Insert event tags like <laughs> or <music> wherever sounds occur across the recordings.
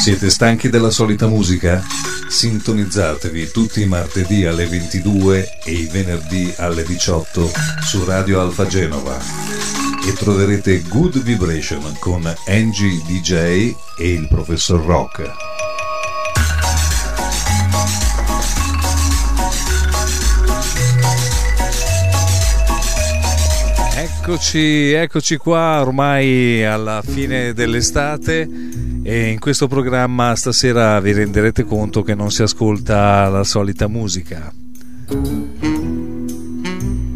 Siete stanchi della solita musica? Sintonizzatevi tutti i martedì alle 22 e i venerdì alle 18 su Radio Alfa Genova e troverete Good Vibration con Angie DJ e il professor Rock. Eccoci, eccoci qua ormai alla fine dell'estate e in questo programma stasera vi renderete conto che non si ascolta la solita musica.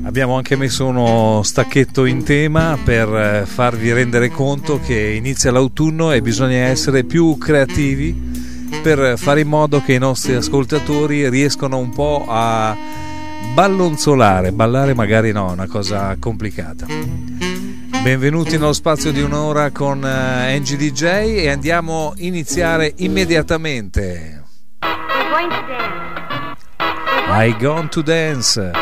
Abbiamo anche messo uno stacchetto in tema per farvi rendere conto che inizia l'autunno e bisogna essere più creativi per fare in modo che i nostri ascoltatori riescano un po' a ballonzolare, ballare magari no, una cosa complicata. Benvenuti nello spazio di un'ora con uh, Angie DJ e andiamo a iniziare immediatamente. I gone to dance. We're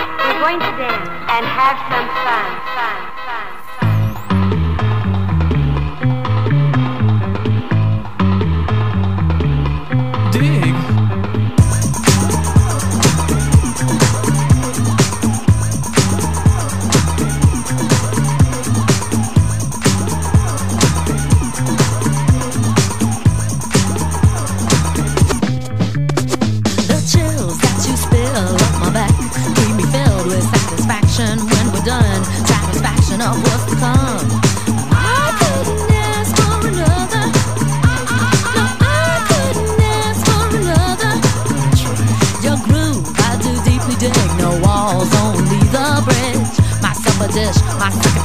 going to dance and have some fun. fun.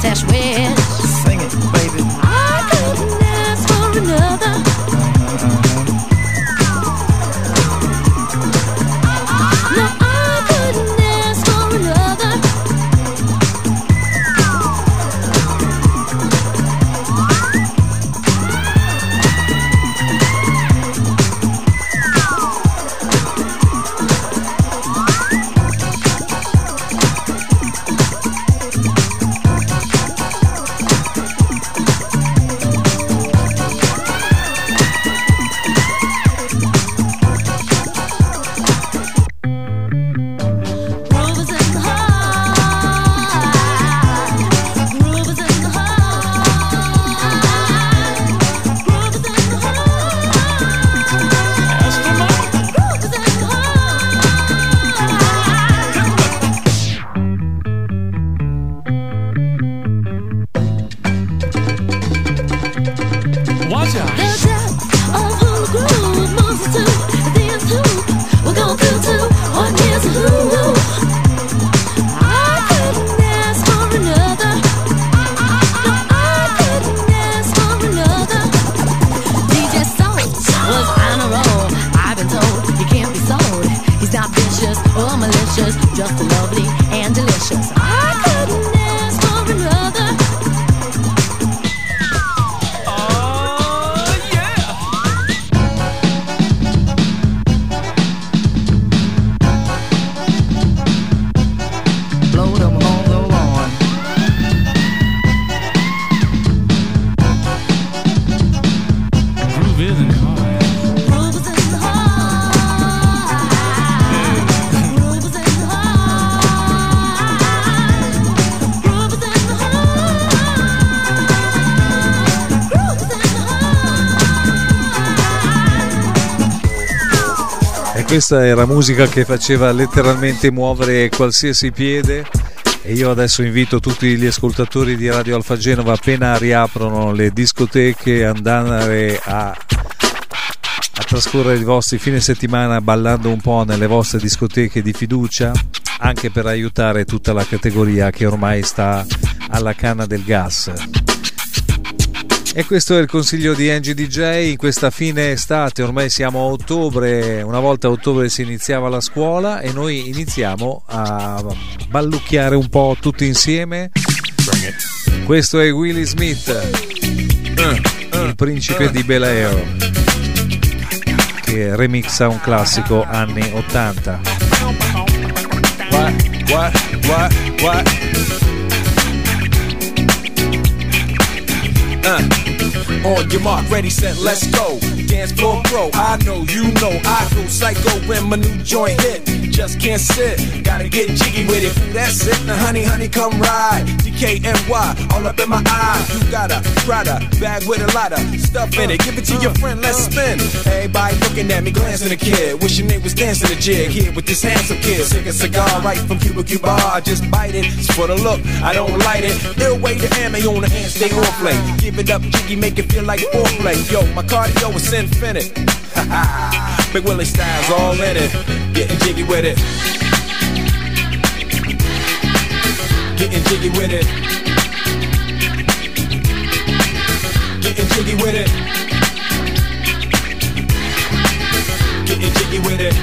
test with questa era musica che faceva letteralmente muovere qualsiasi piede e io adesso invito tutti gli ascoltatori di Radio Alfa Genova appena riaprono le discoteche andare a, a trascorrere i vostri fine settimana ballando un po' nelle vostre discoteche di fiducia anche per aiutare tutta la categoria che ormai sta alla canna del gas. E questo è il consiglio di Angie DJ in questa fine estate, ormai siamo a ottobre, una volta a ottobre si iniziava la scuola e noi iniziamo a ballucchiare un po' tutti insieme. Questo è Willie Smith, il principe di Bel Air, che remixa un classico anni 80. What, what, what, Uh. On your mark, ready, set, let's go. Dance floor pro, I know, you know, I go psycho when my new joint hit. Just can't sit, gotta get jiggy with it. That's it, now honey, honey, come ride. DKNY, all up in my eye. You got a Prada bag with a lot of stuff in it. Give it to your friend, let's spin. Everybody looking at me, glancing a kid. Wishing they was dancing a jig here with this handsome kid. Sick a cigar right from Cuba Cuba. I just bite it. It's for the look, I don't light it. They'll wait the ammo on the hand, stay on play. Give it up, jiggy, make it feel like foreplay. Yo, my cardio is infinite. Ha <laughs> ha, Big Willie styles all in it. Getting jiggy with it. Getting jiggy with it. Getting jiggy with it. Getting jiggy with it.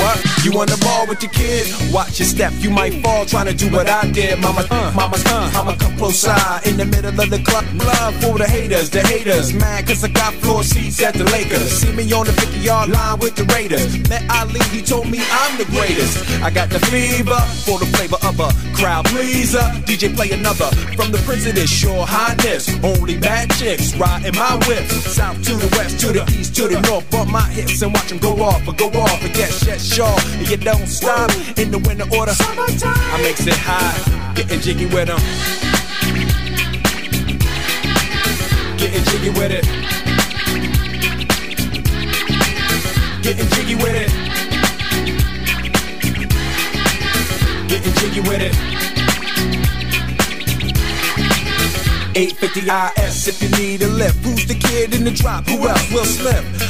What? You on the ball with your kid? Watch your step, you might fall trying to do what I did. Mama, uh, mama, uh, I'ma come close side in the middle of the club. Blood for the haters, the haters. Mad cause I got floor seats at the Lakers. See me on the 50 yard line with the Raiders. Met Ali, he told me I'm the greatest. I got the fever for the flavor of a crowd pleaser. DJ play another from the of this Shore Highness. Only bad chicks riding my whip. South to the west, to the east, to the north. Bump my hips and watch them go off or go off and get shit shaw. And you don't stop in the winter order. I makes it high, getting jiggy with them. Getting jiggy with it. Getting jiggy with it. Getting jiggy with it. 850 IS if you need a lift. Who's the kid in the drop? Who else will slip?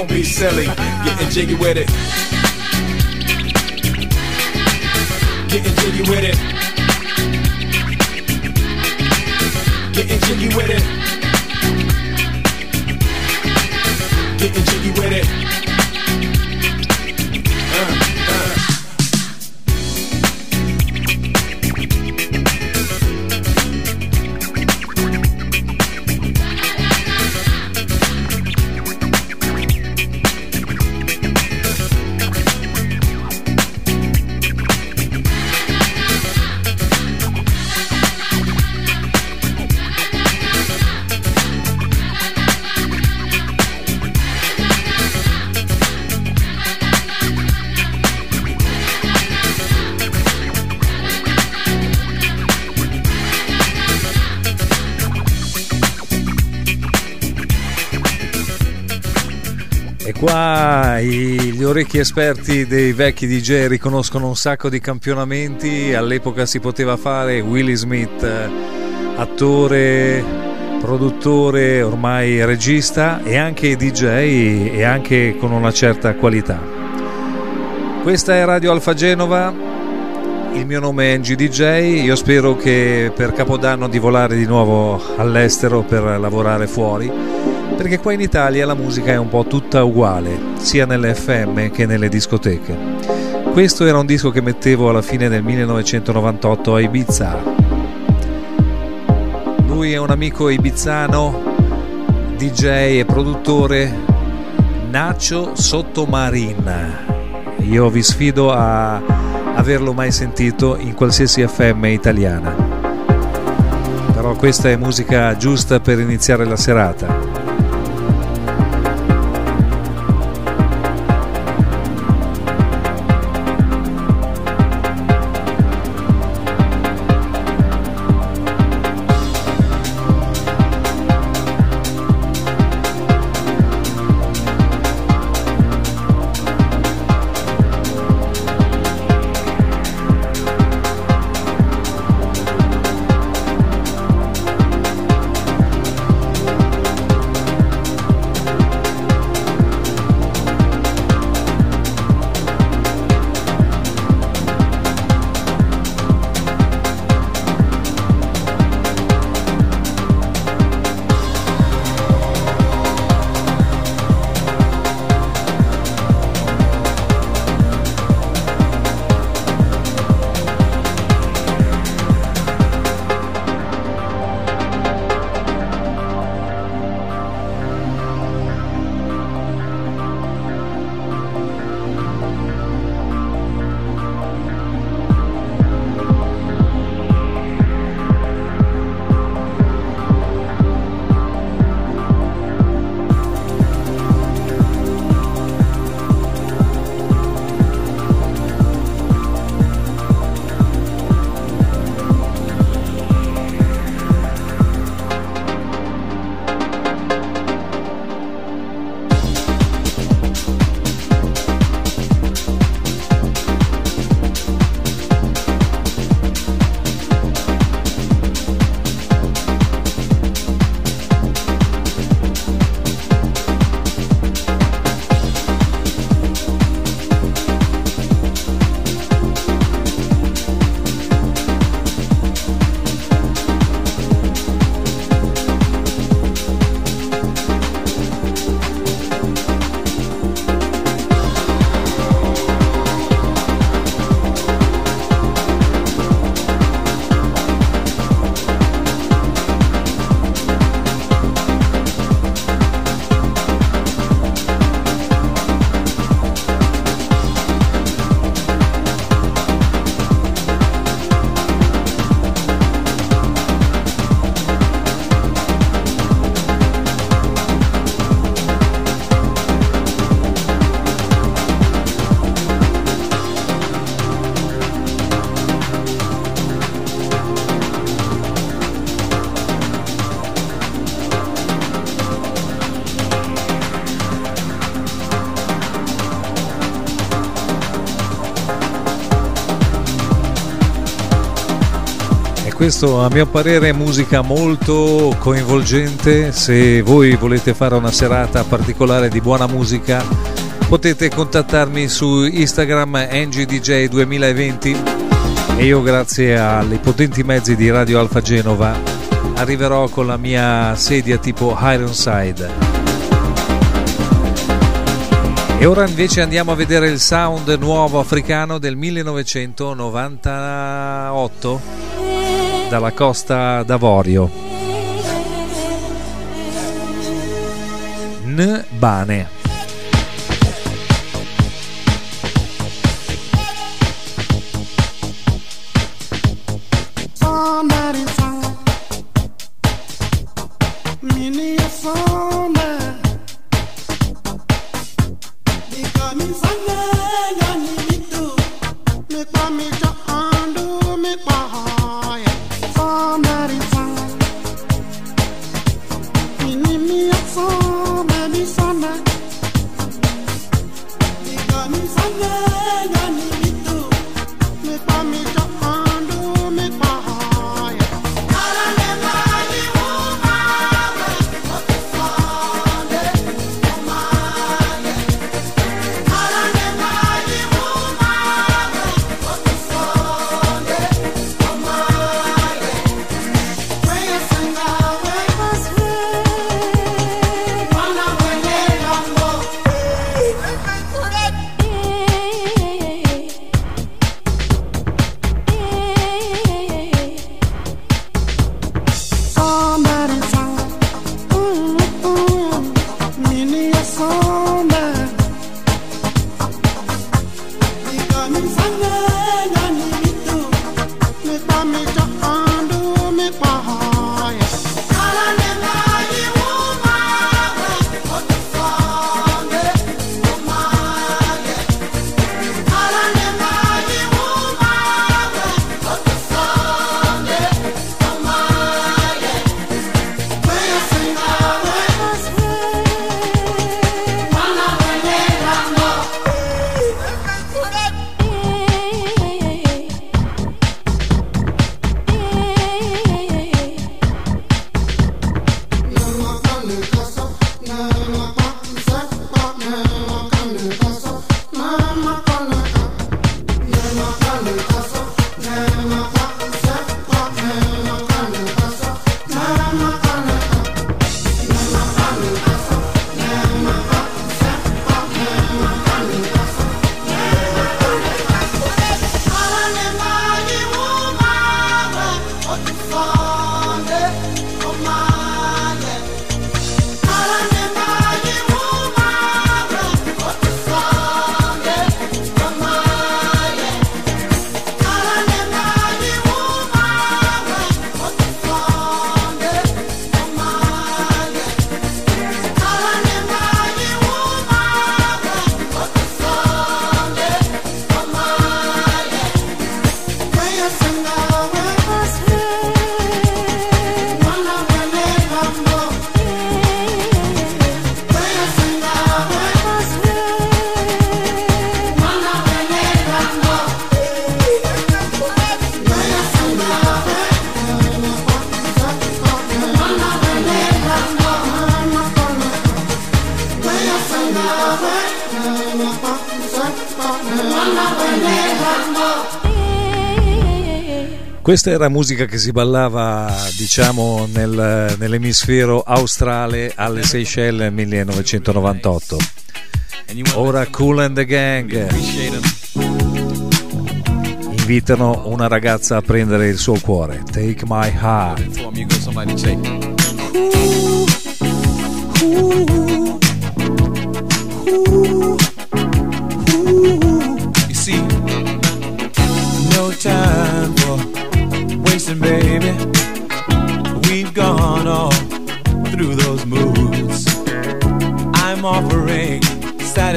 Don't be silly. Getting jiggy with it. Getting jiggy with it. Getting jiggy with it. Getting jiggy with it. Orecchi esperti dei vecchi DJ riconoscono un sacco di campionamenti, all'epoca si poteva fare Willie Smith, attore, produttore, ormai regista e anche DJ e anche con una certa qualità. Questa è Radio Alfa Genova, il mio nome è NG DJ, io spero che per Capodanno di volare di nuovo all'estero per lavorare fuori perché qua in Italia la musica è un po' tutta uguale, sia nelle FM che nelle discoteche. Questo era un disco che mettevo alla fine del 1998 a Ibiza. Lui è un amico ibizzano, DJ e produttore Nacho Sottomarin. Io vi sfido a averlo mai sentito in qualsiasi FM italiana. Però questa è musica giusta per iniziare la serata. Questo a mio parere è musica molto coinvolgente. Se voi volete fare una serata particolare di buona musica, potete contattarmi su Instagram ngdj2020 e io grazie ai potenti mezzi di Radio Alfa Genova arriverò con la mia sedia tipo Ironside. E ora invece andiamo a vedere il sound nuovo africano del 1998 dalla Costa d'Avorio. Nbane. Questa era musica che si ballava, diciamo, nel, nell'emisfero australe alle Seychelles nel 1998. Ora Cool and the Gang invitano una ragazza a prendere il suo cuore. Take my heart.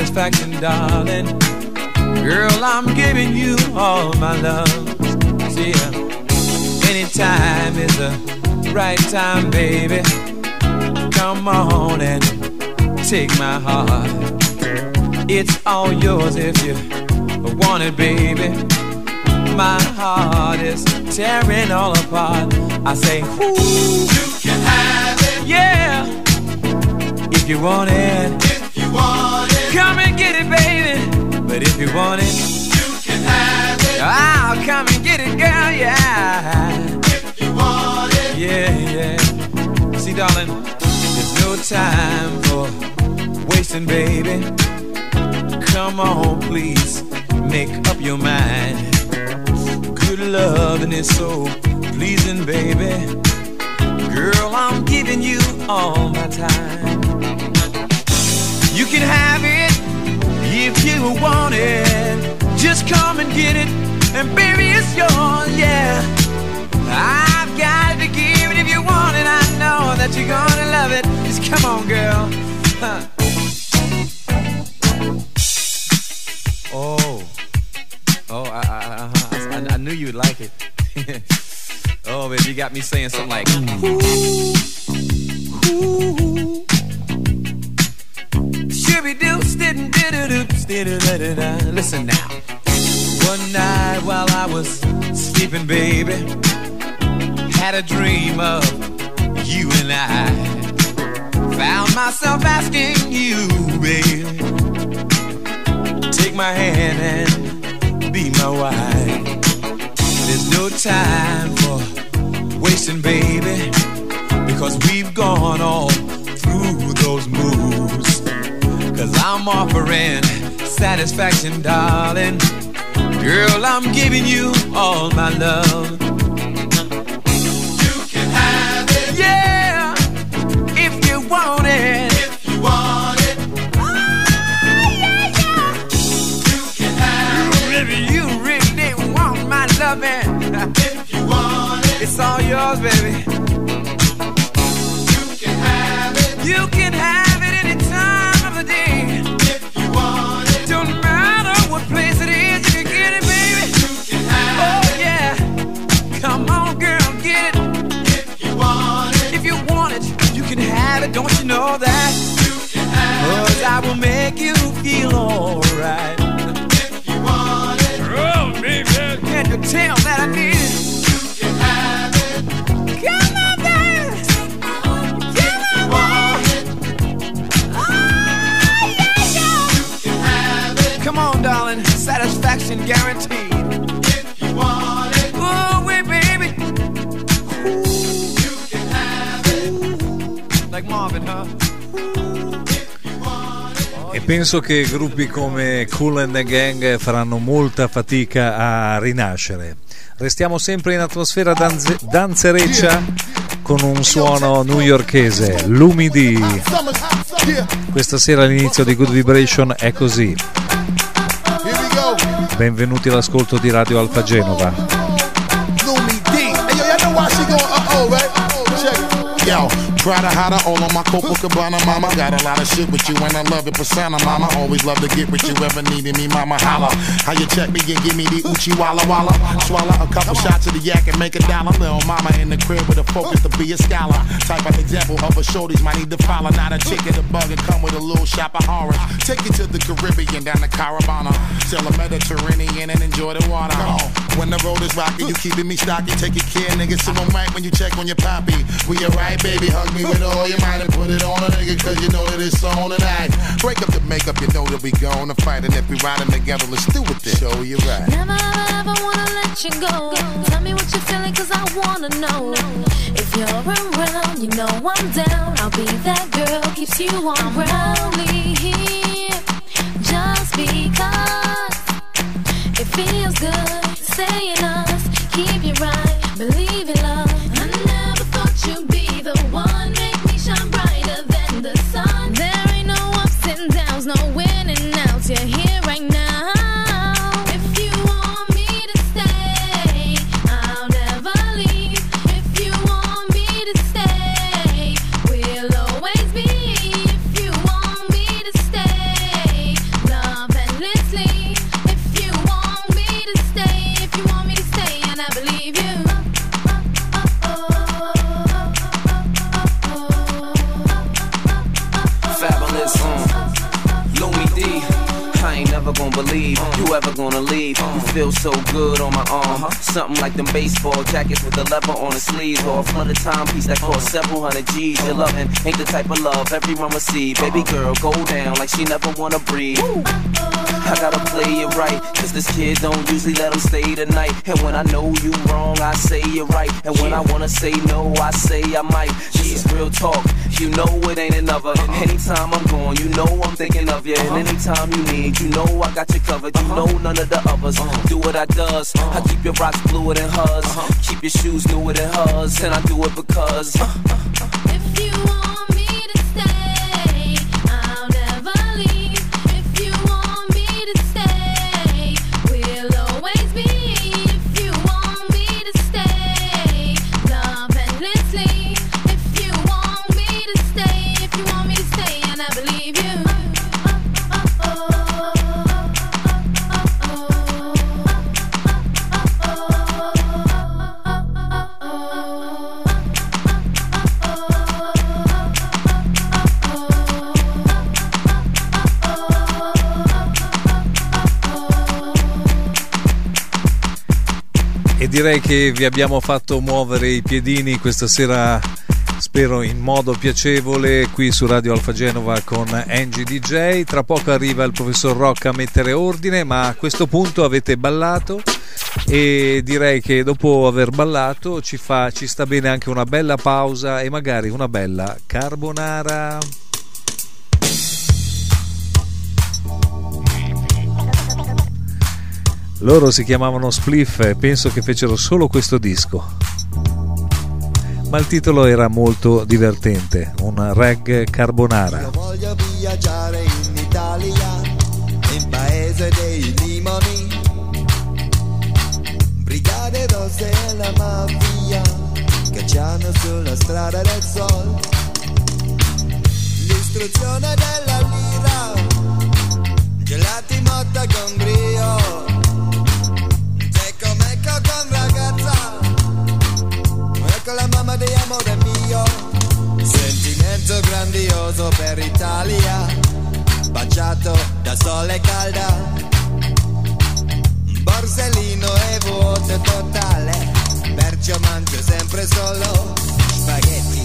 Satisfaction, darling. Girl, I'm giving you all my love. See, anytime is the right time, baby. Come on and take my heart. It's all yours if you want it, baby. my heart is tearing all apart. I say, Ooh, you can have it. Yeah, if you want it. If you want it. Come and get it, baby. But if you want it, you can have it. I'll come and get it, girl, yeah. If you want it. Yeah, yeah. See, darling, there's no time for wasting, baby. Come on, please, make up your mind. Good loving is so pleasing, baby. Girl, I'm giving you all my time. You can have it if you want it. Just come and get it, and baby, it's yours, yeah. I've got to give it if you want it. I know that you're gonna love it. Just come on, girl. Huh. Oh, oh, I, I, I, I, knew you'd like it. <laughs> oh, baby, you got me saying something like. Ooh, ooh. Listen now. One night while I was sleeping, baby, had a dream of you and I. Found myself asking you, baby, take my hand and be my wife. There's no time for wasting, baby, because we've gone all I'm offering satisfaction, darling. Girl, I'm giving you all my love. You can have it. Yeah, if you want it. If you want it. Oh, yeah, yeah. You can have you really, you really didn't want my loving. if you want it. It's all yours, baby. You can have it. You can know that? You can have Cause I will make you feel alright. If you want it. Oh, baby. Can't you tell that I need penso che gruppi come Cool and the Gang faranno molta fatica a rinascere. Restiamo sempre in atmosfera danze- danzereccia con un suono newyorkese, l'umidi. Questa sera all'inizio di Good Vibration è così. Benvenuti all'ascolto di Radio Alfa Genova. Yo, Prada hotter, all on my Copacabana, mama. Got a lot of shit with you and I love it, persona, mama. Always love to get with you, ever needed me, mama. Holla. How you check me and give me the Uchi Walla Walla? Swallow a couple shots of the yak and make a dollar. Little mama in the crib with a focus to be a scholar. Type of example of a shorties might need to follow. Not a chick in a bug and come with a little shop of horrors. Take you to the Caribbean, down the Caravana. Sail the Mediterranean and enjoy the water. When the road is rocky, you keeping me stocky. Take your care, nigga. So I'm right when you check on your poppy. We alright, baby. Hug me with all your mind and put it on a nigga, cause you know that it's on tonight. Break up the makeup, you know that we gonna fight. And if we riding together, let's do it then. Show you right. Never ever wanna let you go. Tell me what you're feeling, cause I wanna know. If you're around, you know I'm down. I'll be that girl, keeps you on Only here, just because it feels good. Stay in us, keep you right, believe in you gonna leave? You feel so good on my arm. Uh-huh. Something like them baseball jackets with the leather on the sleeves. Or a flooded timepiece that costs several hundred G's. Your loving ain't the type of love everyone will see. Baby girl, go down like she never wanna breathe. I gotta play it right, cause this kid don't usually let him stay the night. And when I know you wrong, I say you're right. And when I wanna say no, I say I might. She's real talk, you know it ain't another. Uh-uh. Anytime I'm gone, you know I'm thinking of you. And uh-huh. anytime you need, you know I got you covered. You uh-huh. know none of the others uh-huh. do what I does. I keep your rocks bluer than hers, keep your shoes newer than hers, and I do it because. If you want direi che vi abbiamo fatto muovere i piedini questa sera, spero in modo piacevole, qui su Radio Alfa Genova con Angie DJ. Tra poco arriva il professor Rocca a mettere ordine, ma a questo punto avete ballato e direi che dopo aver ballato ci, fa, ci sta bene anche una bella pausa e magari una bella carbonara. Loro si chiamavano Spliff e penso che fecero solo questo disco. Ma il titolo era molto divertente, un reg carbonara. Io voglio viaggiare in Italia, in paese dei limoni. Brigate rosse e la mafia che c'hanno sulla strada del sol. L'istruzione della lira, gelati motta con brio. Grandioso per Italia, baciato da sole calda. Borsellino e vuoto totale, perciò mangio sempre solo spaghetti.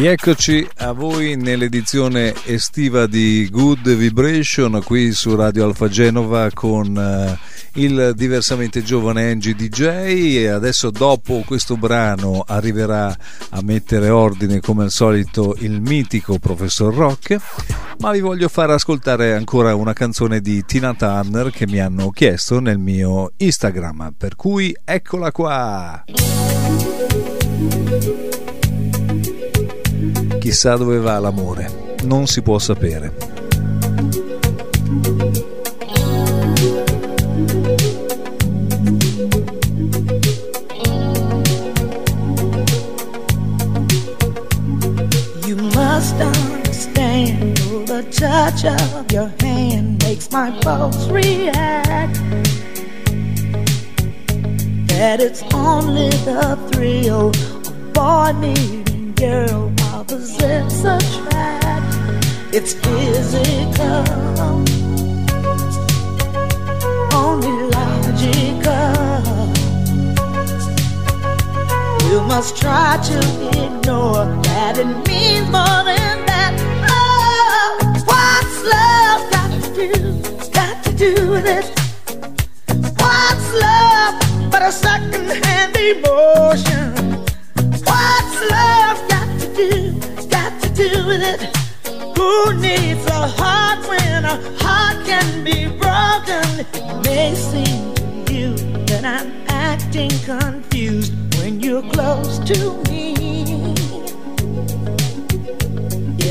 Rieccoci a voi nell'edizione estiva di Good Vibration qui su Radio Alfa Genova con uh, il diversamente giovane Angie DJ e adesso dopo questo brano arriverà a mettere ordine come al solito il mitico professor Rock. Ma vi voglio far ascoltare ancora una canzone di Tina Turner che mi hanno chiesto nel mio Instagram. Per cui eccola qua Chissà dove va l'amore, non si può sapere. Touch of your hand makes my pulse react. That it's only the thrill of boy meeting girl opposites attract. It's physical, only logical. You must try to ignore that it means more than that. Oh, what's love got to do? Got to do with it. What's love but a second-hand emotion? It. Who needs a heart when a heart can be broken? It may seem to you that I'm acting confused when you're close to me.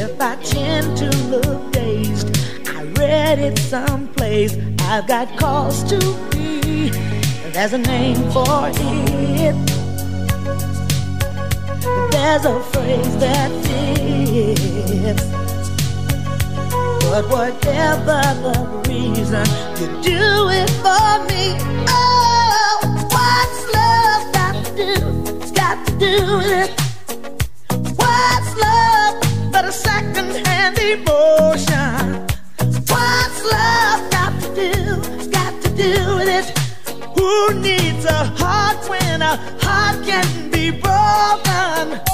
If I tend to look dazed, I read it someplace. I've got cause to be. There's a name for it. There's a phrase that fits. But whatever the reason, you do it for me. Oh, what's love got to do? Got to do with it. What's love but a second-hand emotion? What's love got to do? Got to do with it. Who needs a heart when a heart can open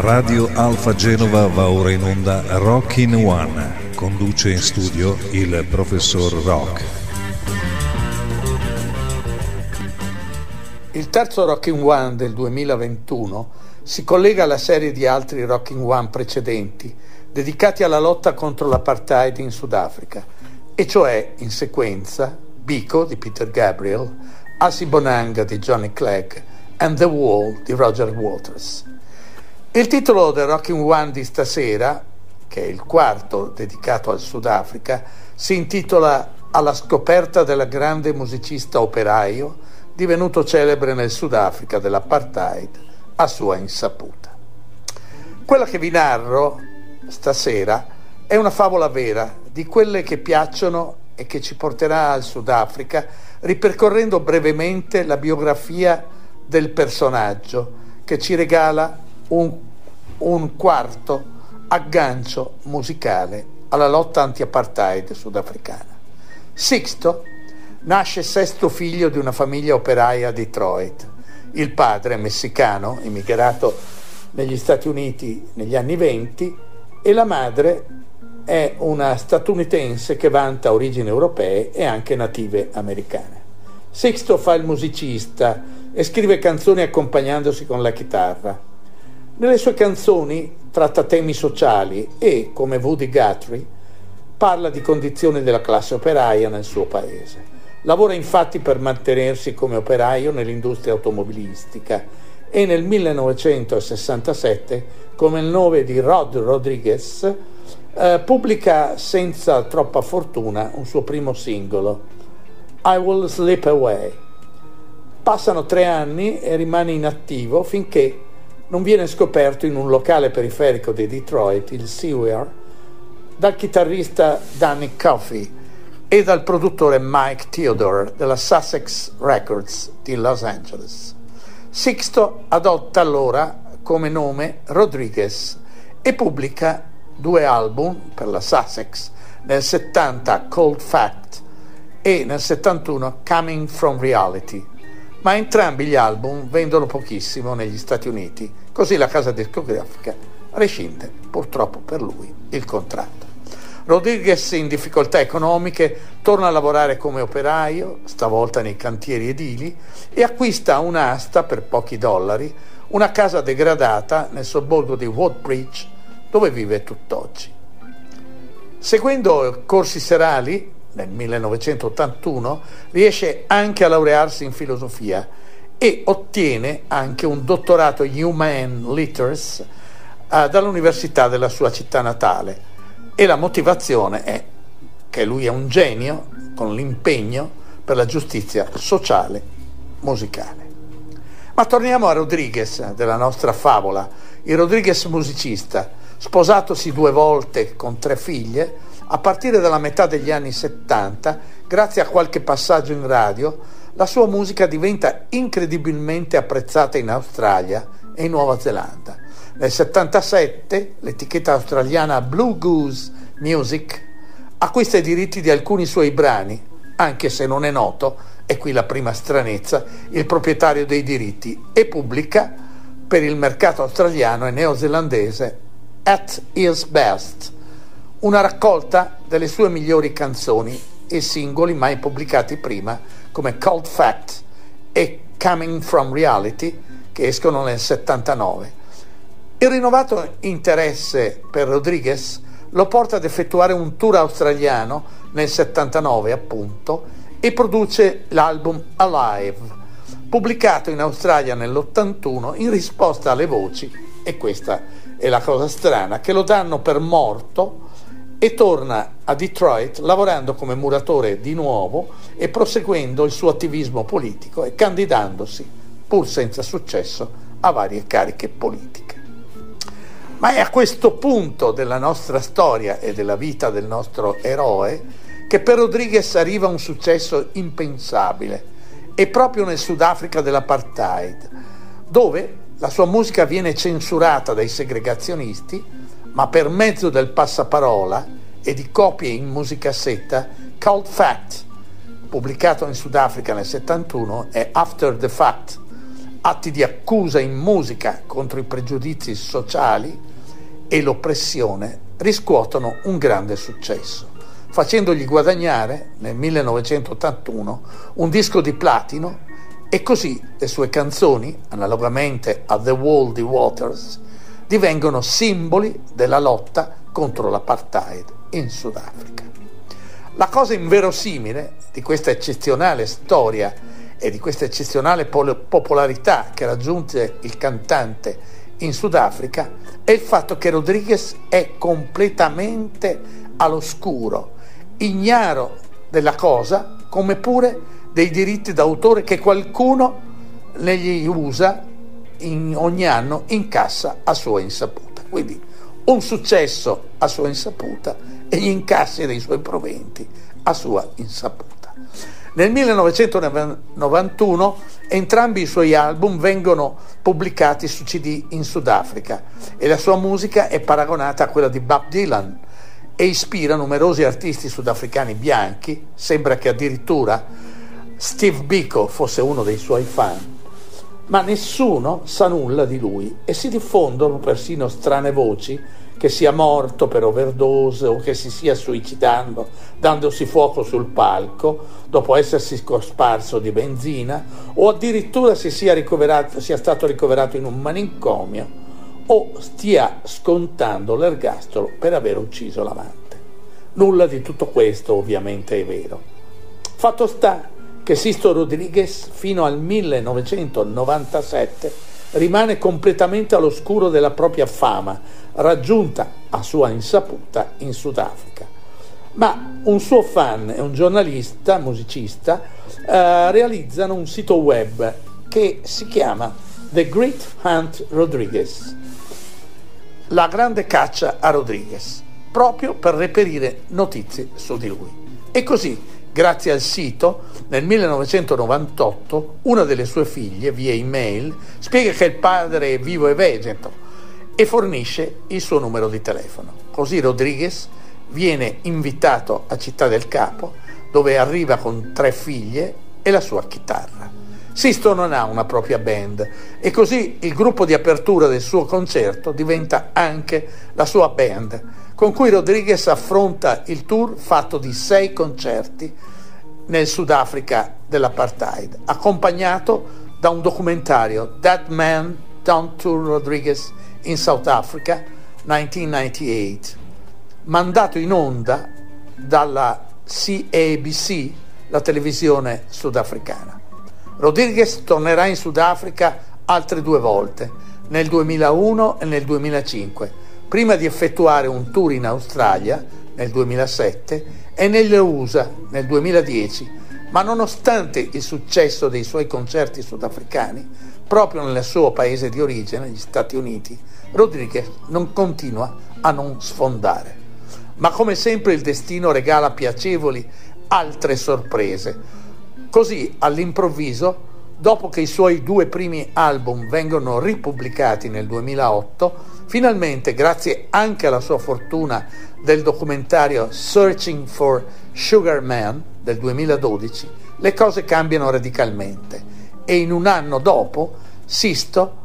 Radio Alfa Genova va ora in onda Rockin' One. Conduce in studio il professor Rock. Il terzo Rocking One del 2021 si collega alla serie di altri Rocking One precedenti dedicati alla lotta contro l'apartheid in Sudafrica, e cioè in sequenza Biko di Peter Gabriel, Asibonanga di Johnny Clegg and The Wall di Roger Waters. Il titolo del Rocking One di stasera, che è il quarto dedicato al Sudafrica, si intitola Alla scoperta della grande musicista operaio divenuto celebre nel Sudafrica dell'apartheid a sua insaputa. Quella che vi narro stasera È una favola vera, di quelle che piacciono e che ci porterà al Sudafrica, ripercorrendo brevemente la biografia del personaggio che ci regala un, un quarto aggancio musicale alla lotta anti-apartheid sudafricana. Sixto nasce sesto figlio di una famiglia operaia a Detroit. Il padre, messicano, immigrato negli Stati Uniti negli anni venti, e la madre è una statunitense che vanta origini europee e anche native americane. Sixto fa il musicista e scrive canzoni accompagnandosi con la chitarra. Nelle sue canzoni tratta temi sociali e, come Woody Guthrie, parla di condizioni della classe operaia nel suo paese. Lavora infatti per mantenersi come operaio nell'industria automobilistica e nel 1967, come il nome di Rod Rodriguez, eh, pubblica senza troppa fortuna un suo primo singolo, I Will Slip Away. Passano tre anni e rimane inattivo finché non viene scoperto in un locale periferico di Detroit, il Seaware, dal chitarrista Danny Coffey e dal produttore Mike Theodore della Sussex Records di Los Angeles. Sixto adotta allora come nome Rodriguez e pubblica due album per la Sussex, nel 70 Cold Fact e nel 71 Coming from Reality, ma entrambi gli album vendono pochissimo negli Stati Uniti, così la casa discografica rescinde purtroppo per lui il contratto. Rodriguez in difficoltà economiche torna a lavorare come operaio, stavolta nei cantieri edili, e acquista un'asta per pochi dollari, una casa degradata nel sobborgo di Woodbridge, dove vive tutt'oggi. Seguendo corsi serali, nel 1981, riesce anche a laurearsi in filosofia e ottiene anche un dottorato in Human Letters eh, dall'università della sua città natale e la motivazione è che lui è un genio con l'impegno per la giustizia sociale musicale. Ma torniamo a Rodriguez della nostra favola, il Rodriguez musicista, sposatosi due volte con tre figlie, a partire dalla metà degli anni 70, grazie a qualche passaggio in radio, la sua musica diventa incredibilmente apprezzata in Australia e in Nuova Zelanda. Nel 77 l'etichetta australiana Blue Goose Music acquista i diritti di alcuni suoi brani, anche se non è noto, e qui la prima stranezza, il proprietario dei diritti, e pubblica per il mercato australiano e neozelandese At His Best, una raccolta delle sue migliori canzoni e singoli mai pubblicati prima come Cold Fact e Coming From Reality che escono nel 79. Il rinnovato interesse per Rodriguez lo porta ad effettuare un tour australiano nel 79 appunto e produce l'album Alive, pubblicato in Australia nell'81 in risposta alle voci, e questa è la cosa strana, che lo danno per morto e torna a Detroit lavorando come muratore di nuovo e proseguendo il suo attivismo politico e candidandosi, pur senza successo, a varie cariche politiche. Ma è a questo punto della nostra storia e della vita del nostro eroe che per Rodriguez arriva un successo impensabile e proprio nel Sudafrica dell'apartheid, dove la sua musica viene censurata dai segregazionisti, ma per mezzo del passaparola e di copie in musicassetta, Cold Fact, pubblicato in Sudafrica nel 71, e After the Fact, atti di accusa in musica contro i pregiudizi sociali, e l'oppressione riscuotono un grande successo, facendogli guadagnare nel 1981 un disco di platino e così le sue canzoni, analogamente a The Wall di Waters, divengono simboli della lotta contro l'apartheid in Sudafrica. La cosa inverosimile di questa eccezionale storia e di questa eccezionale popolarità che raggiunge il cantante in Sudafrica è il fatto che Rodriguez è completamente all'oscuro, ignaro della cosa, come pure dei diritti d'autore che qualcuno negli usa in, ogni anno incassa a sua insaputa. Quindi un successo a sua insaputa e gli incassi dei suoi proventi a sua insaputa. Nel 1991 entrambi i suoi album vengono pubblicati su CD in Sudafrica e la sua musica è paragonata a quella di Bob Dylan e ispira numerosi artisti sudafricani bianchi, sembra che addirittura Steve Biko fosse uno dei suoi fan, ma nessuno sa nulla di lui e si diffondono persino strane voci che sia morto per overdose o che si sia suicidando dandosi fuoco sul palco dopo essersi cosparso di benzina o addirittura si sia, sia stato ricoverato in un manicomio o stia scontando l'ergastolo per aver ucciso l'amante. Nulla di tutto questo ovviamente è vero. Fatto sta che Sisto Rodriguez fino al 1997 rimane completamente all'oscuro della propria fama, raggiunta a sua insaputa in Sudafrica. Ma un suo fan e un giornalista, musicista, eh, realizzano un sito web che si chiama The Great Hunt Rodriguez, la grande caccia a Rodriguez, proprio per reperire notizie su di lui. E così Grazie al sito, nel 1998 una delle sue figlie, via email, spiega che il padre è vivo e vegeto e fornisce il suo numero di telefono. Così Rodriguez viene invitato a Città del Capo, dove arriva con tre figlie e la sua chitarra. Sisto non ha una propria band e così il gruppo di apertura del suo concerto diventa anche la sua band con cui Rodriguez affronta il tour fatto di sei concerti nel Sudafrica dell'apartheid, accompagnato da un documentario That Man Down to Rodriguez in South Africa 1998, mandato in onda dalla CABC, la televisione sudafricana. Rodriguez tornerà in Sudafrica altre due volte, nel 2001 e nel 2005 prima di effettuare un tour in Australia nel 2007 e nelle USA nel 2010, ma nonostante il successo dei suoi concerti sudafricani, proprio nel suo paese di origine, gli Stati Uniti, Rodriguez non continua a non sfondare. Ma come sempre il destino regala piacevoli altre sorprese. Così all'improvviso dopo che i suoi due primi album vengono ripubblicati nel 2008, finalmente, grazie anche alla sua fortuna del documentario Searching for Sugar Man del 2012, le cose cambiano radicalmente e in un anno dopo Sisto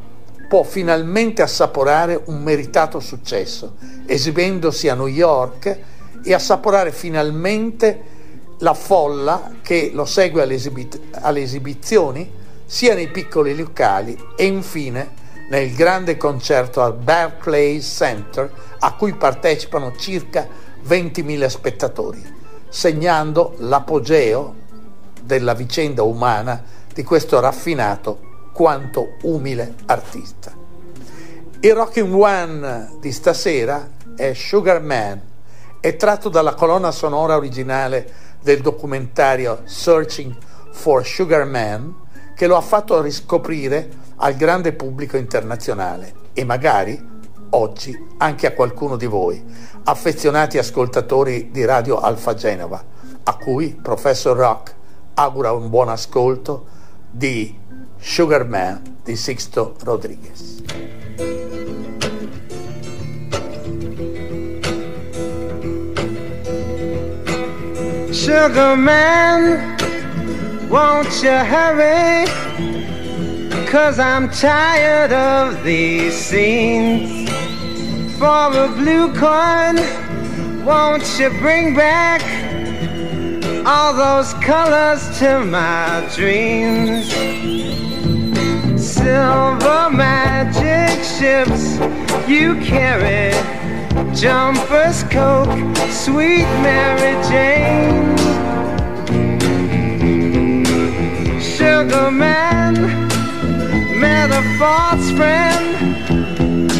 può finalmente assaporare un meritato successo, esibendosi a New York e assaporare finalmente la folla che lo segue alle, esibi- alle esibizioni sia nei piccoli locali e infine nel grande concerto al Barclays Center a cui partecipano circa 20.000 spettatori, segnando l'apogeo della vicenda umana di questo raffinato quanto umile artista. Il Rocking One di stasera è Sugar Man, è tratto dalla colonna sonora originale del documentario Searching for Sugar Man che lo ha fatto riscoprire al grande pubblico internazionale e magari oggi anche a qualcuno di voi, affezionati ascoltatori di Radio Alfa Genova, a cui Professor Rock augura un buon ascolto di Sugar Man di Sixto Rodriguez. Sugar Man Won't you hurry? Cause I'm tired of these scenes. For a blue coin, won't you bring back all those colors to my dreams? Silver magic ships you carry, jumpers, coke, sweet Mary Jane. sugar man met a friend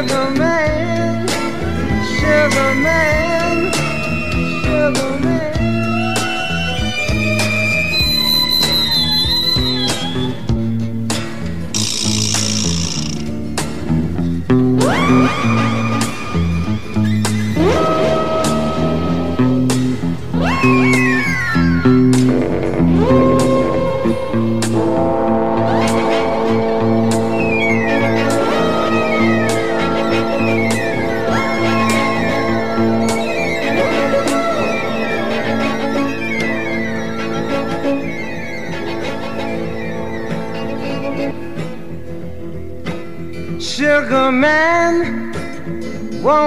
sugar man, sugar man, sugar man.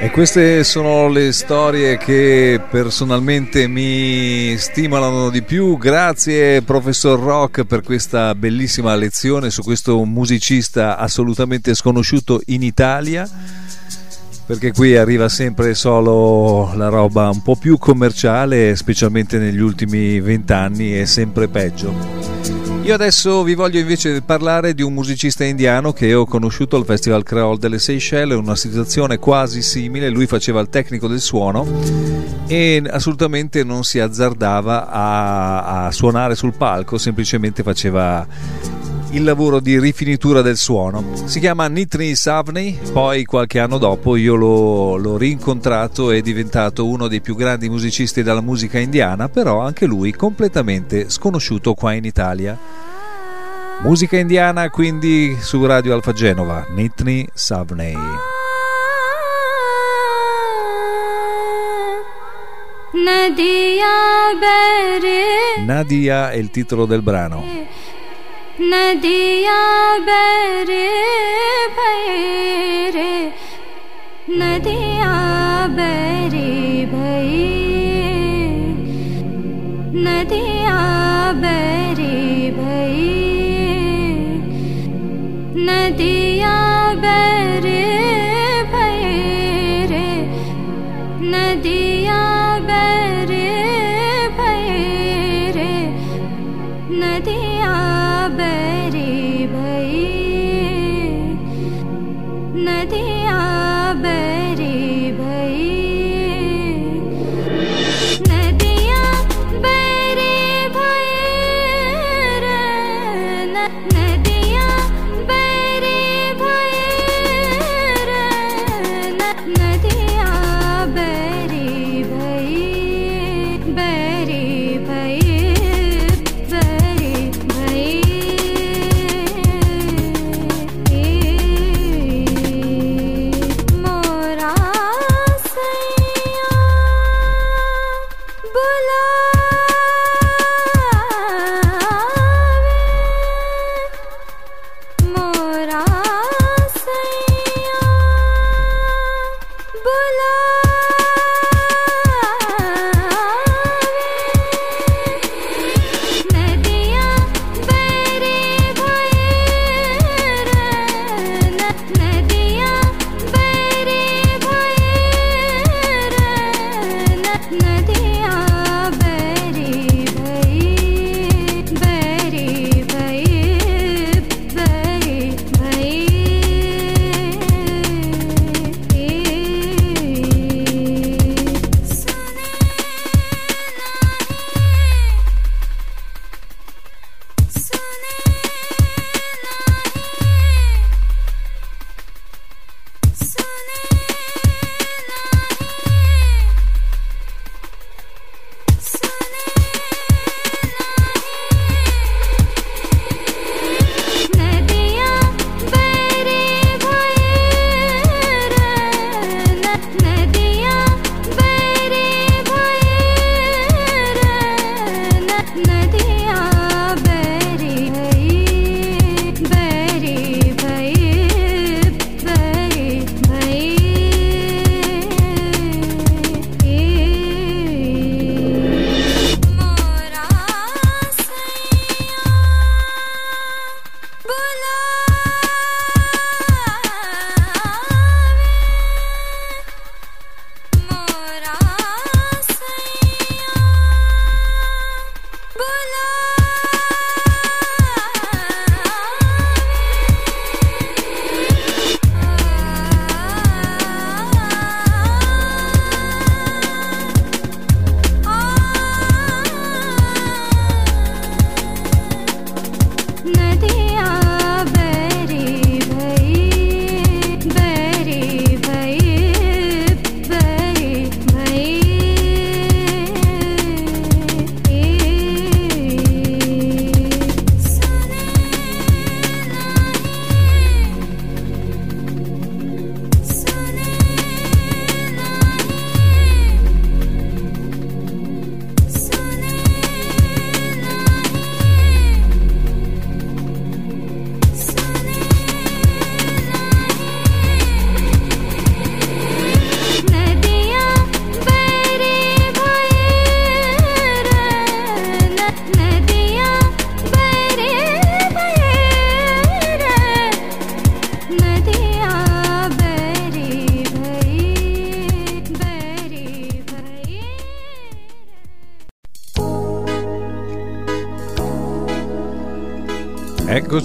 E queste sono le storie che personalmente mi stimolano di più. Grazie professor Rock per questa bellissima lezione su questo musicista assolutamente sconosciuto in Italia. Perché qui arriva sempre solo la roba un po' più commerciale, specialmente negli ultimi vent'anni, è sempre peggio. Io adesso vi voglio invece parlare di un musicista indiano che ho conosciuto al Festival Creole delle Seychelles, una situazione quasi simile, lui faceva il tecnico del suono e assolutamente non si azzardava a, a suonare sul palco, semplicemente faceva il lavoro di rifinitura del suono. Si chiama Nitri Savney, poi qualche anno dopo io l'ho, l'ho rincontrato e è diventato uno dei più grandi musicisti della musica indiana, però anche lui completamente sconosciuto qua in Italia. Musica indiana quindi su Radio Alfa Genova, Nitri Savney. Nadia, Nadia è il titolo del brano. नदिया बरे भैरे नदिया बरे भई नदिया बरे भई नदिया बरे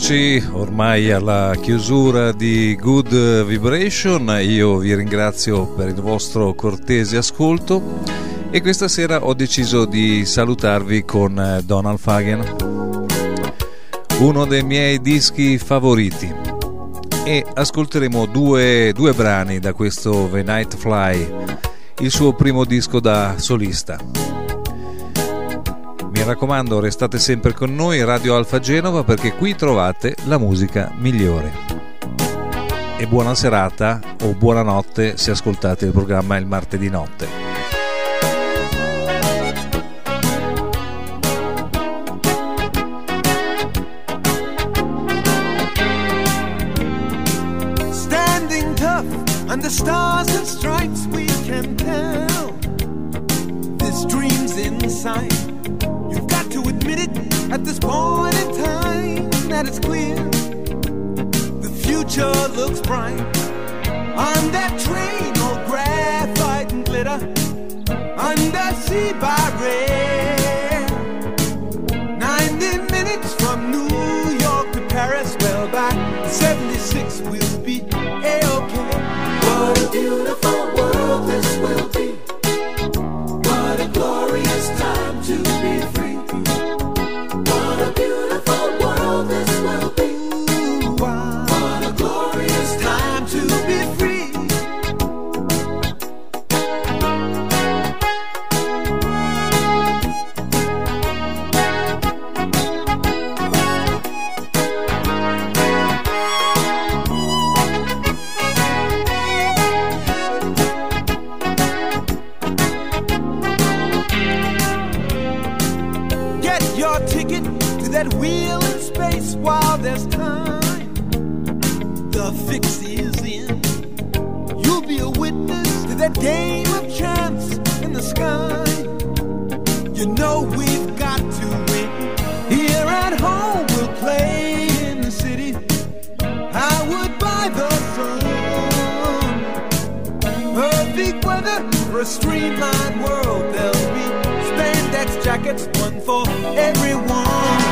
Eccoci ormai alla chiusura di Good Vibration, io vi ringrazio per il vostro cortese ascolto e questa sera ho deciso di salutarvi con eh, Donald Fagen, uno dei miei dischi favoriti e ascolteremo due, due brani da questo The Night Fly, il suo primo disco da solista. Mi raccomando, restate sempre con noi, Radio Alfa Genova, perché qui trovate la musica migliore. E buona serata o buonanotte se ascoltate il programma il martedì notte. Time. The fix is in. You'll be a witness to that game of chance in the sky. You know we've got to win. Here at home, we'll play in the city. I would buy the sun. Perfect weather for a streamlined world. There'll be spandex jackets, one for everyone.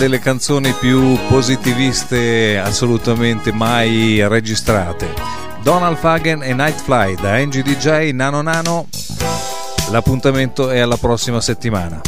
delle canzoni più positiviste assolutamente mai registrate. Donald Fagen e Nightfly da NGDJ Nano Nano. L'appuntamento è alla prossima settimana.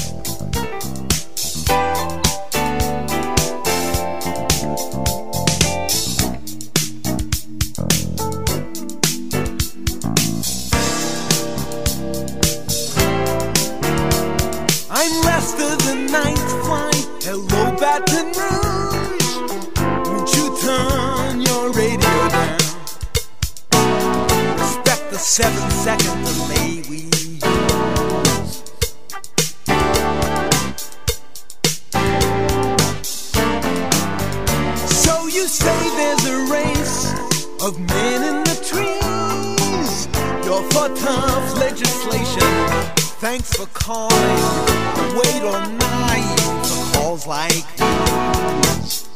of men in the trees. Your thought times legislation. Thanks for calling. Wait all night for calls like these.